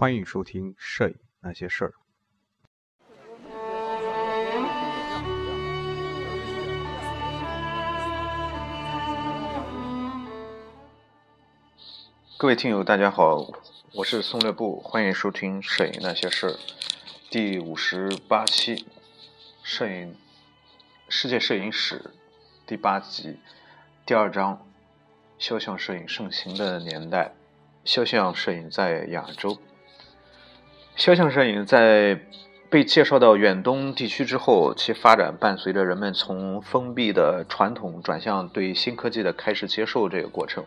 欢迎收听《摄影那些事儿》。各位听友，大家好，我是宋略部，欢迎收听《摄影那些事儿》第五十八期，摄影世界摄影史第八集第二章：肖像摄影盛行的年代。肖像摄影在亚洲，肖像摄影在被介绍到远东地区之后，其发展伴随着人们从封闭的传统转向对新科技的开始接受这个过程。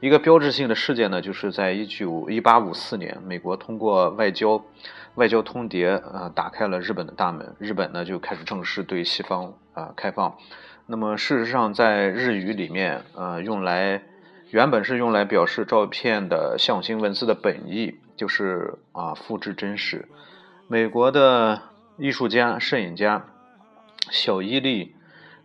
一个标志性的事件呢，就是在一九一八五四年，美国通过外交外交通牒，呃，打开了日本的大门，日本呢就开始正式对西方啊开放。那么事实上，在日语里面，呃，用来原本是用来表示照片的象形文字的本意，就是啊复制真实。美国的艺术家、摄影家小伊利，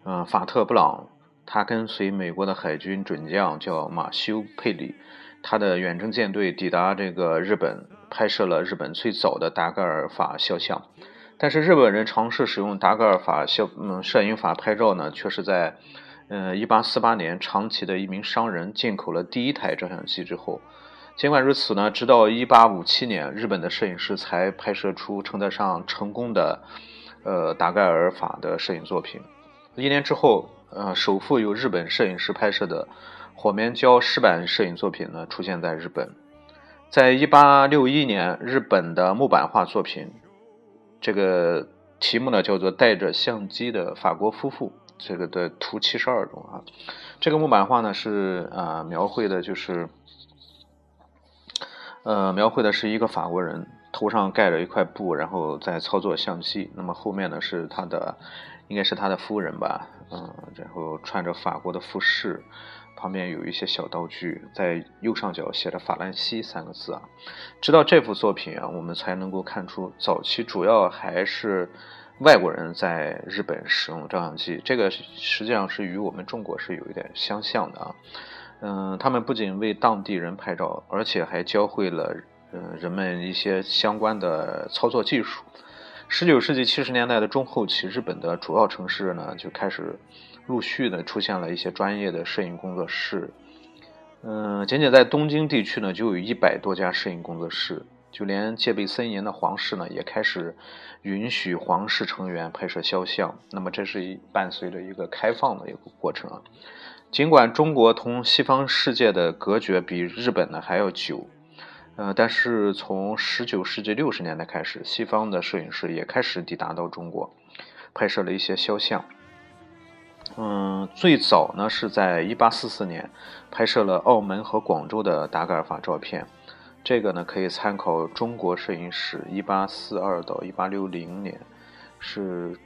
嗯，法特·布朗。他跟随美国的海军准将叫马修·佩里，他的远征舰队抵达这个日本，拍摄了日本最早的达盖尔法肖像。但是日本人尝试使用达盖尔法肖嗯摄影法拍照呢，却是在嗯1848年，长崎的一名商人进口了第一台照相机之后。尽管如此呢，直到1857年，日本的摄影师才拍摄出称得上成功的呃达盖尔法的摄影作品。一年之后。呃，首幅由日本摄影师拍摄的火棉胶湿版摄影作品呢，出现在日本。在一八六一年，日本的木板画作品，这个题目呢叫做《带着相机的法国夫妇》，这个的图七十二中啊。这个木板画呢是啊，描绘的就是，呃，描绘的是一个法国人头上盖着一块布，然后在操作相机。那么后面呢是他的。应该是他的夫人吧，嗯，然后穿着法国的服饰，旁边有一些小道具，在右上角写着“法兰西”三个字啊。直到这幅作品啊，我们才能够看出，早期主要还是外国人在日本使用照相机，这个实际上是与我们中国是有一点相像的啊。嗯，他们不仅为当地人拍照，而且还教会了嗯人们一些相关的操作技术。十九世纪七十年代的中后期，日本的主要城市呢就开始陆续的出现了一些专业的摄影工作室。嗯，仅仅在东京地区呢，就有一百多家摄影工作室。就连戒备森严的皇室呢，也开始允许皇室成员拍摄肖像。那么，这是一伴随着一个开放的一个过程啊。尽管中国同西方世界的隔绝比日本呢还要久。呃，但是从十九世纪六十年代开始，西方的摄影师也开始抵达到中国，拍摄了一些肖像。嗯，最早呢是在一八四四年拍摄了澳门和广州的达盖尔法照片，这个呢可以参考《中国摄影史》一八四二到一八六零年，是。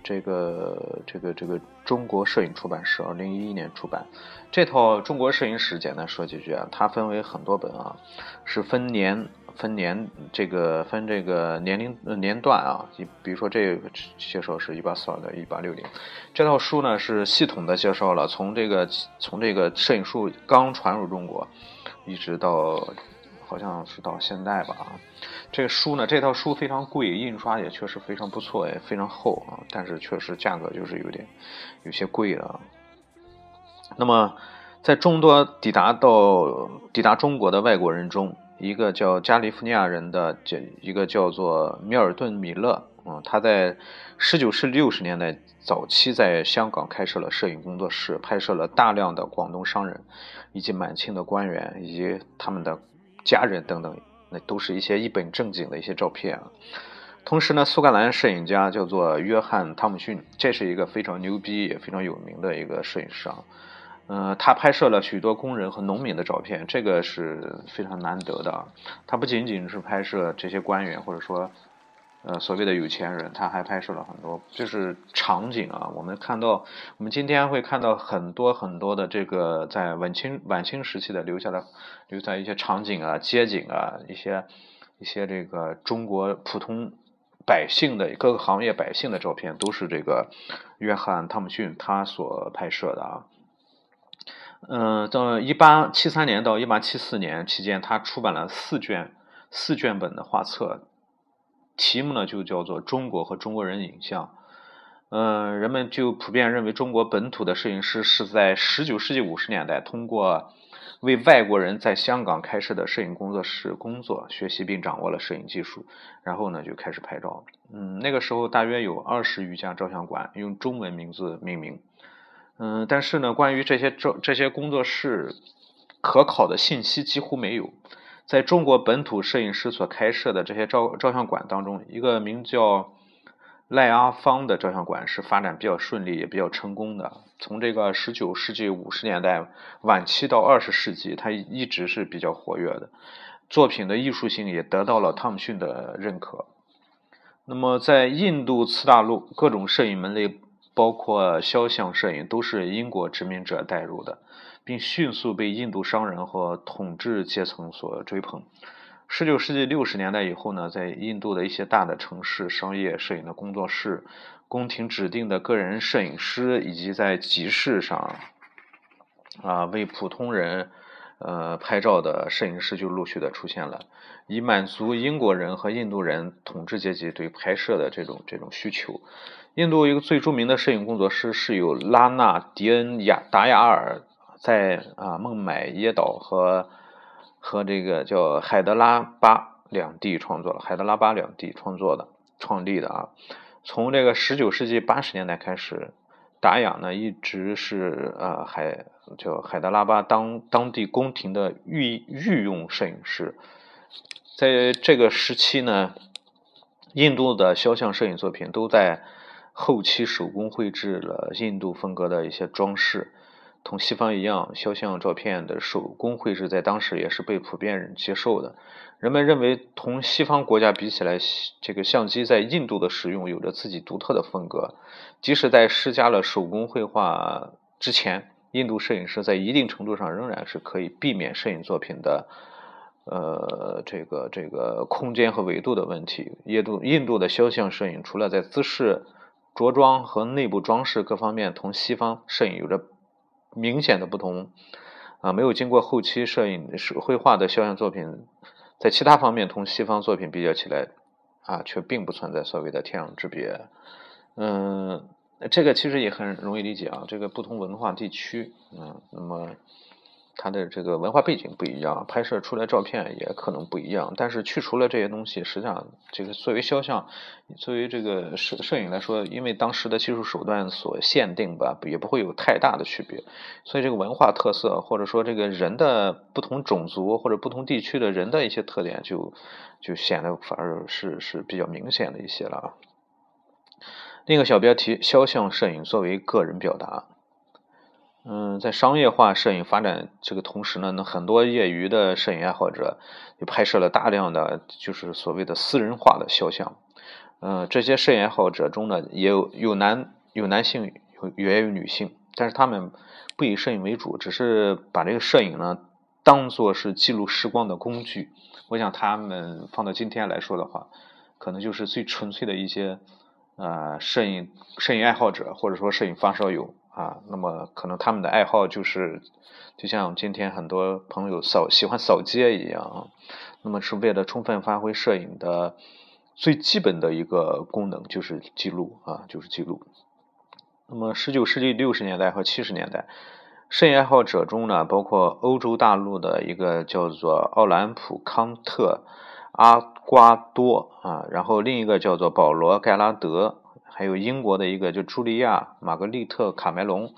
这个这个这个中国摄影出版社二零一一年出版这套中国摄影史，简单说几句啊，它分为很多本啊，是分年分年这个分这个年龄年段啊，你比如说这个介绍是一八四二到一八六零，这套书呢是系统的介绍了从这个从这个摄影术刚传入中国，一直到。好像是到现在吧，这个书呢，这套书非常贵，印刷也确实非常不错，也非常厚啊，但是确实价格就是有点有些贵了。那么，在众多抵达到抵达中国的外国人中，一个叫加利福尼亚人的，这一个叫做米尔顿·米勒，嗯，他在十九世纪六十年代早期在香港开设了摄影工作室，拍摄了大量的广东商人以及满清的官员以及他们的。家人等等，那都是一些一本正经的一些照片啊。同时呢，苏格兰摄影家叫做约翰·汤姆逊，这是一个非常牛逼也非常有名的一个摄影师啊。嗯，他拍摄了许多工人和农民的照片，这个是非常难得的啊。他不仅仅是拍摄这些官员，或者说。呃，所谓的有钱人，他还拍摄了很多，就是场景啊。我们看到，我们今天会看到很多很多的这个在晚清晚清时期的留下的留下一些场景啊、街景啊，一些一些这个中国普通百姓的各个行业百姓的照片，都是这个约翰·汤姆逊他所拍摄的啊。嗯，到一八七三年到一八七四年期间，他出版了四卷。四卷本的画册，题目呢就叫做《中国和中国人影像》。嗯，人们就普遍认为中国本土的摄影师是在十九世纪五十年代通过为外国人在香港开设的摄影工作室工作，学习并掌握了摄影技术，然后呢就开始拍照。嗯，那个时候大约有二十余家照相馆用中文名字命名。嗯，但是呢，关于这些照这些工作室可考的信息几乎没有。在中国本土摄影师所开设的这些照照相馆当中，一个名叫。赖阿芳的照相馆是发展比较顺利，也比较成功的。从这个十九世纪五十年代晚期到二十世纪，它一直是比较活跃的，作品的艺术性也得到了汤姆逊的认可。那么，在印度次大陆，各种摄影门类，包括肖像摄影，都是英国殖民者带入的，并迅速被印度商人和统治阶层所追捧。十九世纪六十年代以后呢，在印度的一些大的城市，商业摄影的工作室、宫廷指定的个人摄影师，以及在集市上，啊，为普通人呃拍照的摄影师就陆续的出现了，以满足英国人和印度人统治阶级对拍摄的这种这种需求。印度一个最著名的摄影工作室是由拉纳迪恩亚达亚尔在啊孟买耶岛和。和这个叫海德拉巴两地创作了，海德拉巴两地创作的、创立的啊。从这个十九世纪八十年代开始，达雅呢一直是呃海叫海德拉巴当当地宫廷的御御用摄影师。在这个时期呢，印度的肖像摄影作品都在后期手工绘制了印度风格的一些装饰。同西方一样，肖像照片的手工绘制在当时也是被普遍接受的。人们认为，同西方国家比起来，这个相机在印度的使用有着自己独特的风格。即使在施加了手工绘画之前，印度摄影师在一定程度上仍然是可以避免摄影作品的，呃，这个这个空间和维度的问题。印度印度的肖像摄影除了在姿势、着装和内部装饰各方面同西方摄影有着。明显的不同啊，没有经过后期摄影是绘画的肖像作品，在其他方面同西方作品比较起来啊，却并不存在所谓的天壤之别。嗯，这个其实也很容易理解啊，这个不同文化地区，嗯，那么。它的这个文化背景不一样，拍摄出来照片也可能不一样。但是去除了这些东西，实际上这个作为肖像，作为这个摄摄影来说，因为当时的技术手段所限定吧，也不会有太大的区别。所以这个文化特色，或者说这个人的不同种族或者不同地区的人的一些特点，就就显得反而是是比较明显的一些了啊。另一个小标题：肖像摄影作为个人表达。嗯，在商业化摄影发展这个同时呢，那很多业余的摄影爱好者也拍摄了大量的就是所谓的私人化的肖像。嗯，这些摄影爱好者中呢，也有有男有男性，有也有女性，但是他们不以摄影为主，只是把这个摄影呢当做是记录时光的工具。我想他们放到今天来说的话，可能就是最纯粹的一些呃摄影摄影爱好者，或者说摄影发烧友。啊，那么可能他们的爱好就是，就像今天很多朋友扫喜欢扫街一样，那么是为了充分发挥摄影的最基本的一个功能，就是记录啊，就是记录。那么十九世纪六十年代和七十年代，摄影爱好者中呢，包括欧洲大陆的一个叫做奥兰普康特阿瓜多啊，然后另一个叫做保罗盖拉德。还有英国的一个，就茱莉亚·玛格丽特·卡梅隆，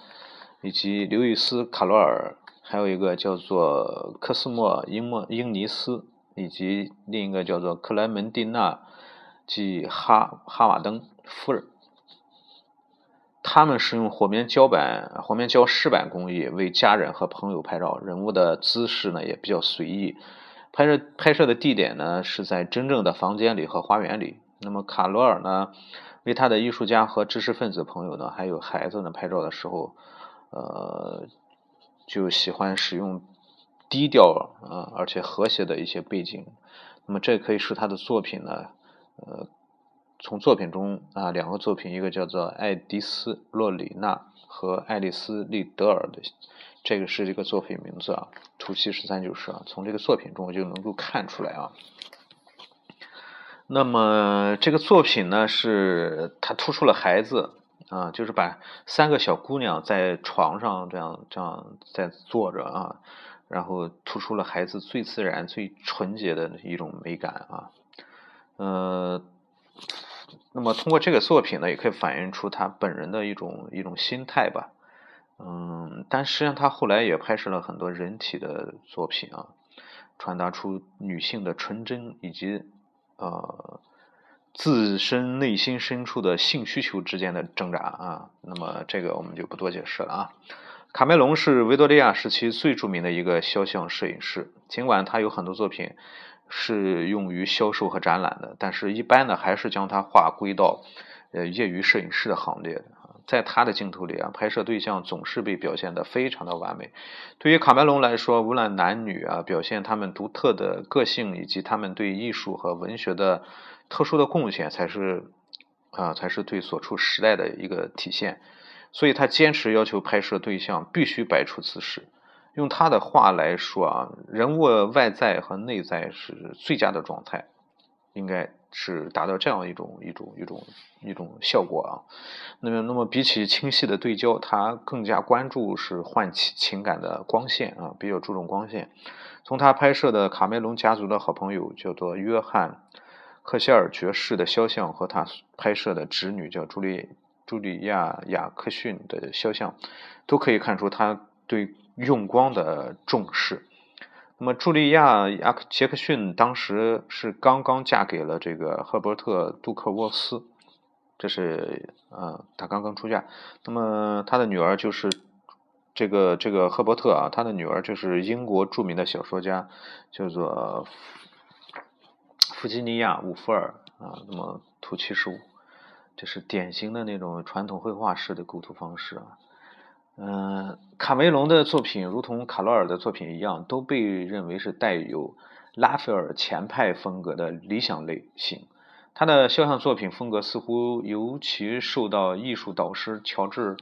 以及刘易斯·卡罗尔，还有一个叫做科斯莫·英莫英尼斯，以及另一个叫做克莱门蒂娜·及哈哈瓦登夫人。他们是用火棉胶板、火棉胶饰板工艺为家人和朋友拍照，人物的姿势呢也比较随意。拍摄拍摄的地点呢是在真正的房间里和花园里。那么卡罗尔呢？为他的艺术家和知识分子朋友呢，还有孩子呢拍照的时候，呃，就喜欢使用低调啊而且和谐的一些背景。那么这可以使他的作品呢，呃，从作品中啊两个作品，一个叫做《爱迪斯·洛里娜》和《爱丽丝·利德尔》的，这个是这个作品名字啊。图七十三就是啊，从这个作品中就能够看出来啊。那么这个作品呢，是他突出了孩子啊，就是把三个小姑娘在床上这样这样在坐着啊，然后突出了孩子最自然、最纯洁的一种美感啊，呃，那么通过这个作品呢，也可以反映出他本人的一种一种心态吧，嗯，但实际上他后来也拍摄了很多人体的作品啊，传达出女性的纯真以及。呃，自身内心深处的性需求之间的挣扎啊，那么这个我们就不多解释了啊。卡梅隆是维多利亚时期最著名的一个肖像摄影师，尽管他有很多作品是用于销售和展览的，但是一般呢还是将他划归到呃业余摄影师的行列的。在他的镜头里啊，拍摄对象总是被表现得非常的完美。对于卡梅隆来说，无论男女啊，表现他们独特的个性以及他们对艺术和文学的特殊的贡献，才是啊，才是对所处时代的一个体现。所以他坚持要求拍摄对象必须摆出姿势。用他的话来说啊，人物外在和内在是最佳的状态，应该。是达到这样一种一种一种一种效果啊。那么，那么比起清晰的对焦，他更加关注是唤起情感的光线啊，比较注重光线。从他拍摄的卡梅隆家族的好朋友叫做约翰克歇尔爵士的肖像和他拍摄的侄女叫朱莉朱莉亚雅克逊的肖像，都可以看出他对用光的重视。那么，茱莉亚·亚克杰克逊当时是刚刚嫁给了这个赫伯特·杜克沃斯，这是呃，她刚刚出嫁。那么，她的女儿就是这个这个赫伯特啊，他的女儿就是英国著名的小说家，叫做弗吉尼亚·伍夫尔啊。那么，图七十五，这是典型的那种传统绘画式的构图方式啊。嗯，卡梅隆的作品如同卡罗尔的作品一样，都被认为是带有拉斐尔前派风格的理想类型。他的肖像作品风格似乎尤其受到艺术导师乔治·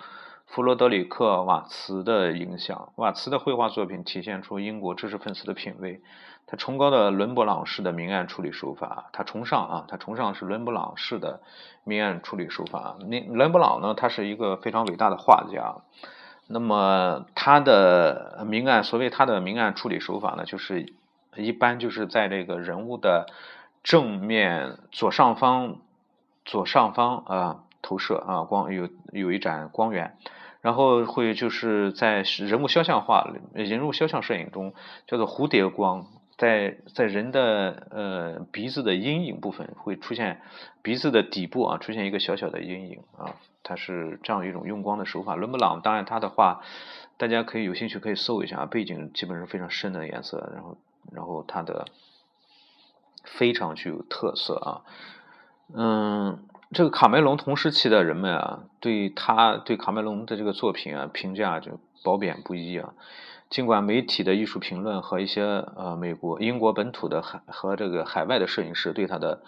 弗罗德里克·瓦茨的影响。瓦茨的绘画作品体现出英国知识分子的品味。他崇高的伦勃朗式的明暗处理手法，他崇尚啊，他崇尚是伦勃朗式的明暗处理手法。那伦勃朗呢，他是一个非常伟大的画家。那么它的明暗，所谓它的明暗处理手法呢，就是一般就是在这个人物的正面左上方左上方啊投射啊光有有一盏光源，然后会就是在人物肖像画人物肖像摄影中叫做蝴蝶光。在在人的呃鼻子的阴影部分会出现鼻子的底部啊出现一个小小的阴影啊，它是这样一种用光的手法。伦勃朗当然他的画，大家可以有兴趣可以搜一下，背景基本上非常深的颜色，然后然后他的非常具有特色啊。嗯，这个卡梅隆同时期的人们啊，对他对卡梅隆的这个作品啊评价就褒贬不一啊。尽管媒体的艺术评论和一些呃美国、英国本土的海和这个海外的摄影师对他的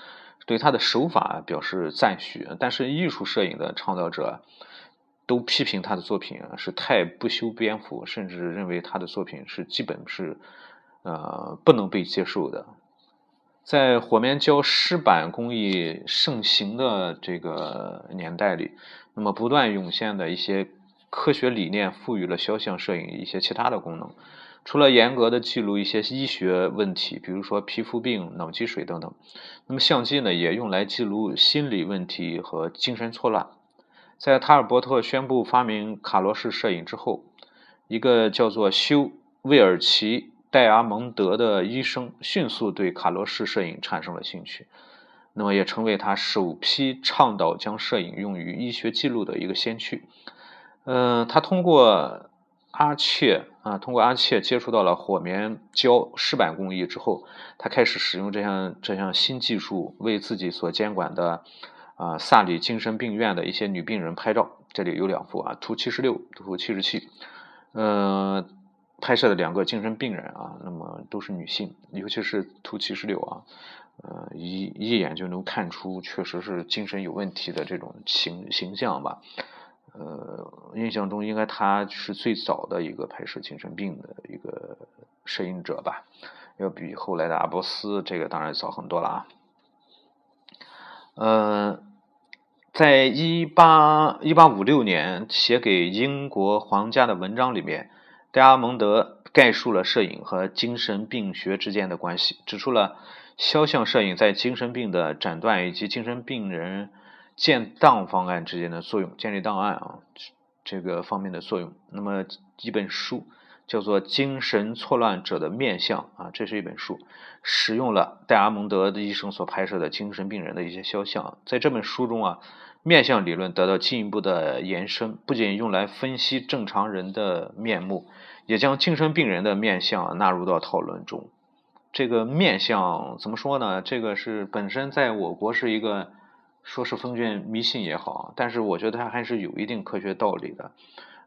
对他的手法表示赞许，但是艺术摄影的倡导者都批评他的作品是太不修边幅，甚至认为他的作品是基本是呃不能被接受的。在火棉胶湿版工艺盛行的这个年代里，那么不断涌现的一些。科学理念赋予了肖像摄影一些其他的功能，除了严格的记录一些医学问题，比如说皮肤病、脑积水等等，那么相机呢也用来记录心理问题和精神错乱。在塔尔伯特宣布发明卡罗式摄影之后，一个叫做休·威尔奇·戴阿蒙德的医生迅速对卡罗式摄影产生了兴趣，那么也成为他首批倡导将摄影用于医学记录的一个先驱。嗯，他通过阿切啊，通过阿切接触到了火棉胶湿版工艺之后，他开始使用这项这项新技术，为自己所监管的啊萨里精神病院的一些女病人拍照。这里有两幅啊，图七十六，图七十七，嗯，拍摄的两个精神病人啊，那么都是女性，尤其是图七十六啊，呃，一一眼就能看出确实是精神有问题的这种形形象吧。呃，印象中应该他是最早的一个拍摄精神病的一个摄影者吧，要比后来的阿波斯这个当然早很多了啊。呃，在一八一八五六年写给英国皇家的文章里面，戴阿蒙德概述了摄影和精神病学之间的关系，指出了肖像摄影在精神病的诊断以及精神病人建档方案之间的作用，建立档案啊这个方面的作用。那么一本书。叫做《精神错乱者的面相》啊，这是一本书，使用了戴阿蒙德的医生所拍摄的精神病人的一些肖像。在这本书中啊，面相理论得到进一步的延伸，不仅用来分析正常人的面目，也将精神病人的面相纳入到讨论中。这个面相怎么说呢？这个是本身在我国是一个说是封建迷信也好，但是我觉得它还是有一定科学道理的。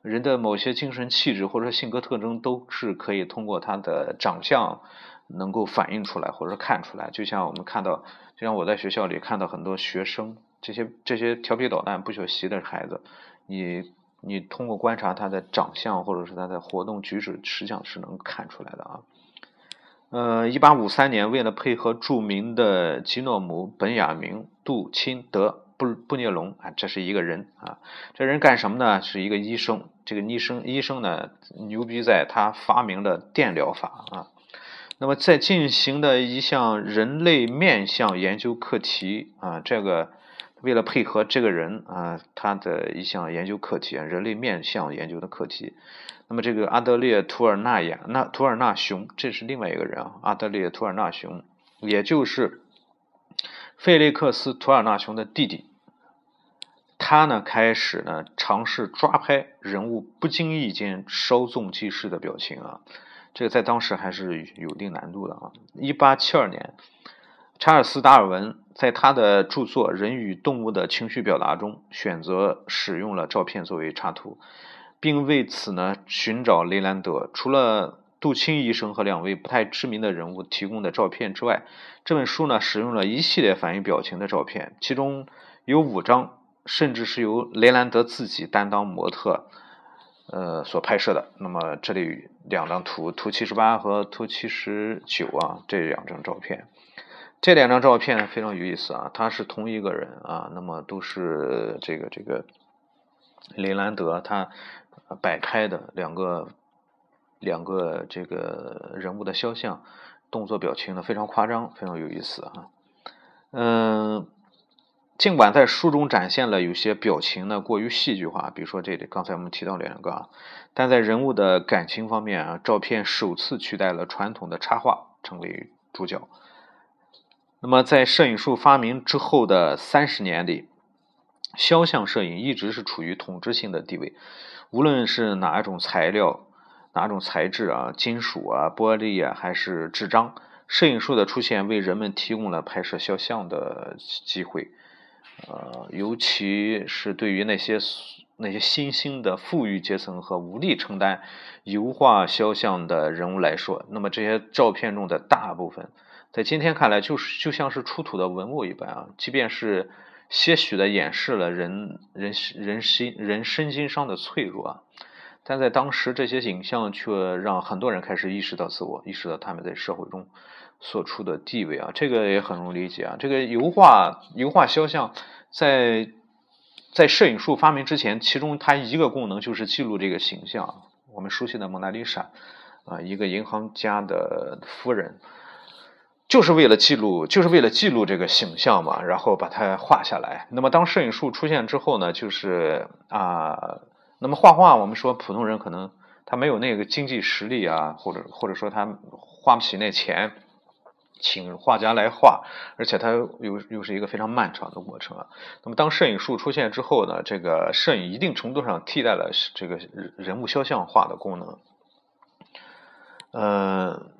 人的某些精神气质或者性格特征都是可以通过他的长相能够反映出来或者看出来。就像我们看到，就像我在学校里看到很多学生，这些这些调皮捣蛋、不学习的孩子，你你通过观察他的长相或者是他的活动举止，实际上是能看出来的啊。呃，一八五三年，为了配合著名的基诺姆、本雅明、杜钦德。布布涅龙啊，这是一个人啊，这人干什么呢？是一个医生。这个医生医生呢，牛逼在他发明了电疗法啊。那么在进行的一项人类面相研究课题啊，这个为了配合这个人啊，他的一项研究课题啊，人类面相研究的课题。那么这个阿德烈图尔纳亚那图尔纳雄，这是另外一个人啊，阿德烈图尔纳雄，也就是费利克斯图尔纳雄的弟弟。他呢开始呢尝试抓拍人物不经意间稍纵即逝的表情啊，这个在当时还是有一定难度的啊。一八七二年，查尔斯·达尔文在他的著作《人与动物的情绪表达》中选择使用了照片作为插图，并为此呢寻找雷兰德。除了杜钦医生和两位不太知名的人物提供的照片之外，这本书呢使用了一系列反映表情的照片，其中有五张。甚至是由雷兰德自己担当模特，呃，所拍摄的。那么这里两张图，图七十八和图七十九啊，这两张照片，这两张照片非常有意思啊。他是同一个人啊，那么都是这个这个雷兰德他摆拍的两个两个这个人物的肖像，动作表情呢非常夸张，非常有意思啊。嗯。尽管在书中展现了有些表情呢过于戏剧化，比如说这里刚才我们提到两个，啊，但在人物的感情方面啊，照片首次取代了传统的插画，成为主角。那么在摄影术发明之后的三十年里，肖像摄影一直是处于统治性的地位，无论是哪一种材料、哪种材质啊，金属啊、玻璃啊，还是纸张，摄影术的出现为人们提供了拍摄肖像的机会。呃，尤其是对于那些那些新兴的富裕阶层和无力承担油画肖像的人物来说，那么这些照片中的大部分，在今天看来就是就像是出土的文物一般啊。即便是些许的掩饰了人人人心人身心上的脆弱啊，但在当时这些影像却让很多人开始意识到自我，意识到他们在社会中。所处的地位啊，这个也很容易理解啊。这个油画、油画肖像，在在摄影术发明之前，其中它一个功能就是记录这个形象。我们熟悉的蒙娜丽莎啊，一个银行家的夫人，就是为了记录，就是为了记录这个形象嘛，然后把它画下来。那么当摄影术出现之后呢，就是啊，那么画画，我们说普通人可能他没有那个经济实力啊，或者或者说他花不起那钱。请画家来画，而且它又又是一个非常漫长的过程啊。那么当摄影术出现之后呢，这个摄影一定程度上替代了这个人物肖像画的功能。嗯，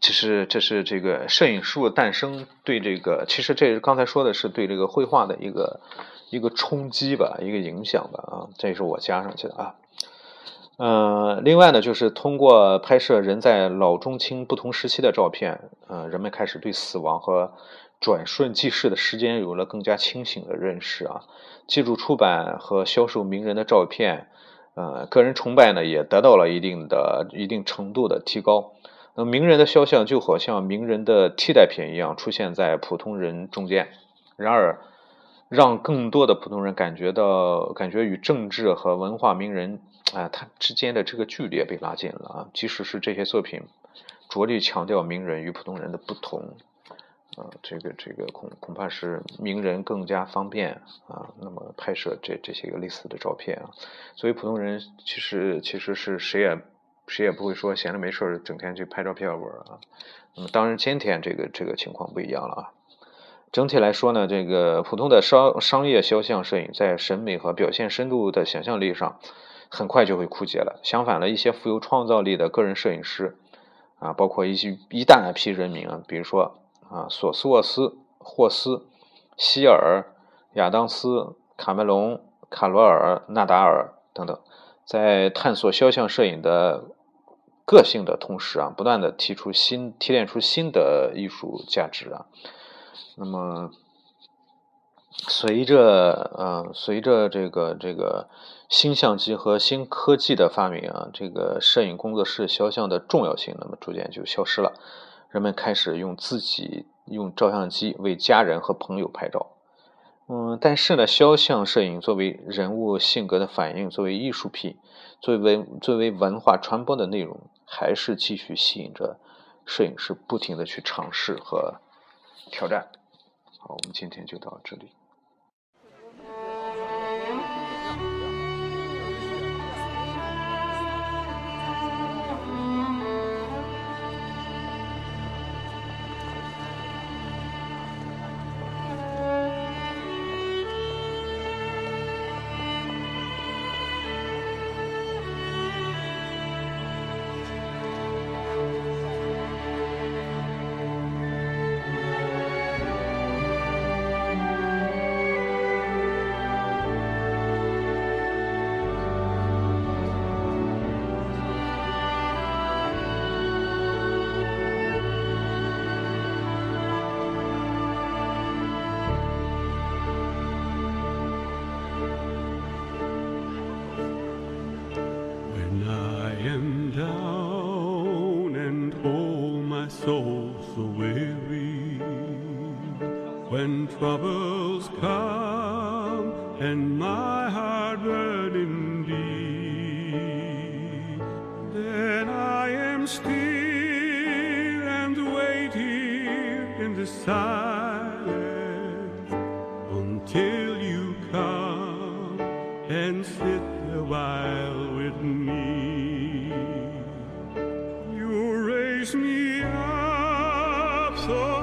其实这是这个摄影术的诞生对这个，其实这刚才说的是对这个绘画的一个一个冲击吧，一个影响吧啊，这也是我加上去的啊。呃，另外呢，就是通过拍摄人在老中青不同时期的照片，呃，人们开始对死亡和转瞬即逝的时间有了更加清醒的认识啊。记住出版和销售名人的照片，呃，个人崇拜呢也得到了一定的一定程度的提高。那名人的肖像就好像名人的替代品一样，出现在普通人中间。然而，让更多的普通人感觉到，感觉与政治和文化名人啊，他之间的这个距离被拉近了啊。即使是这些作品着力强调名人与普通人的不同，啊，这个这个恐恐怕是名人更加方便啊，那么拍摄这这些个类似的照片啊，所以普通人其实其实是谁也谁也不会说闲着没事整天去拍照片玩啊。那么当然今天这个这个情况不一样了啊。整体来说呢，这个普通的商商业肖像摄影在审美和表现深度的想象力上，很快就会枯竭了。相反了，一些富有创造力的个人摄影师，啊，包括一些一大批人名啊，比如说啊，索斯沃斯、霍斯、希尔、亚当斯、卡梅隆、卡罗尔、纳达尔等等，在探索肖像摄影的个性的同时啊，不断的提出新提炼出新的艺术价值啊。那么，随着呃，随着这个这个新相机和新科技的发明啊，这个摄影工作室肖像的重要性，那么逐渐就消失了。人们开始用自己用照相机为家人和朋友拍照。嗯，但是呢，肖像摄影作为人物性格的反映，作为艺术品，作为作为文化传播的内容，还是继续吸引着摄影师不停的去尝试和挑战。好，我们今天就到这里。corazón.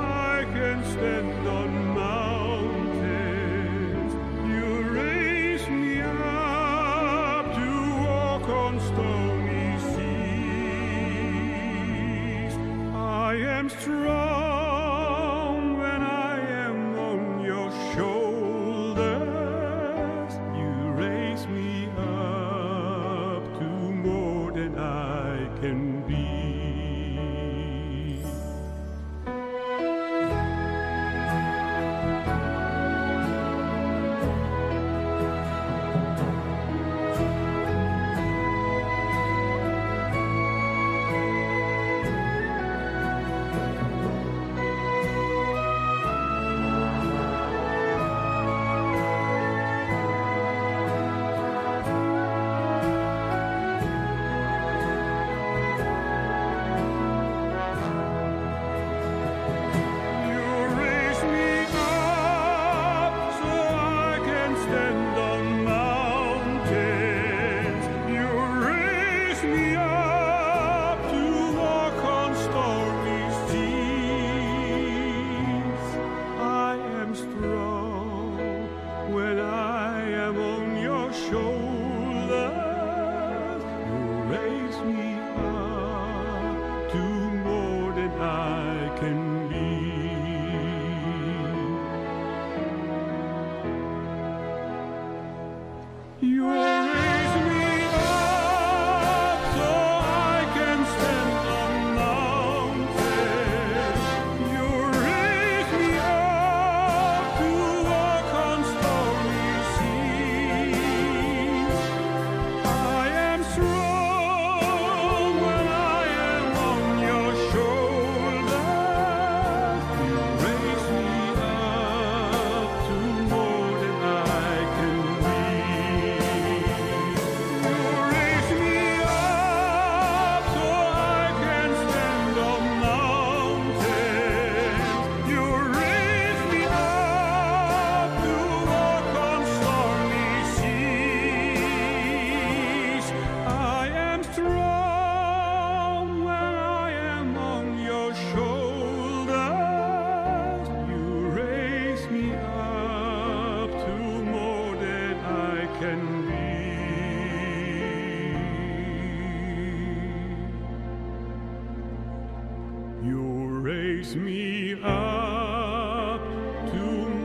Me up to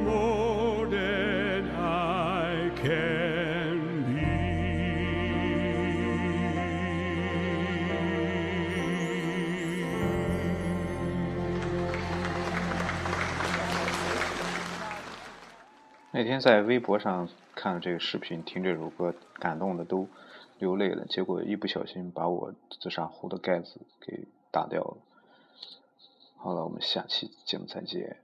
more than I can be. 那天在微博上看了这个视频，听这首歌感动的都流泪了，结果一不小心把我自杀壶的盖子给打掉了。好了，我们下期节目再见。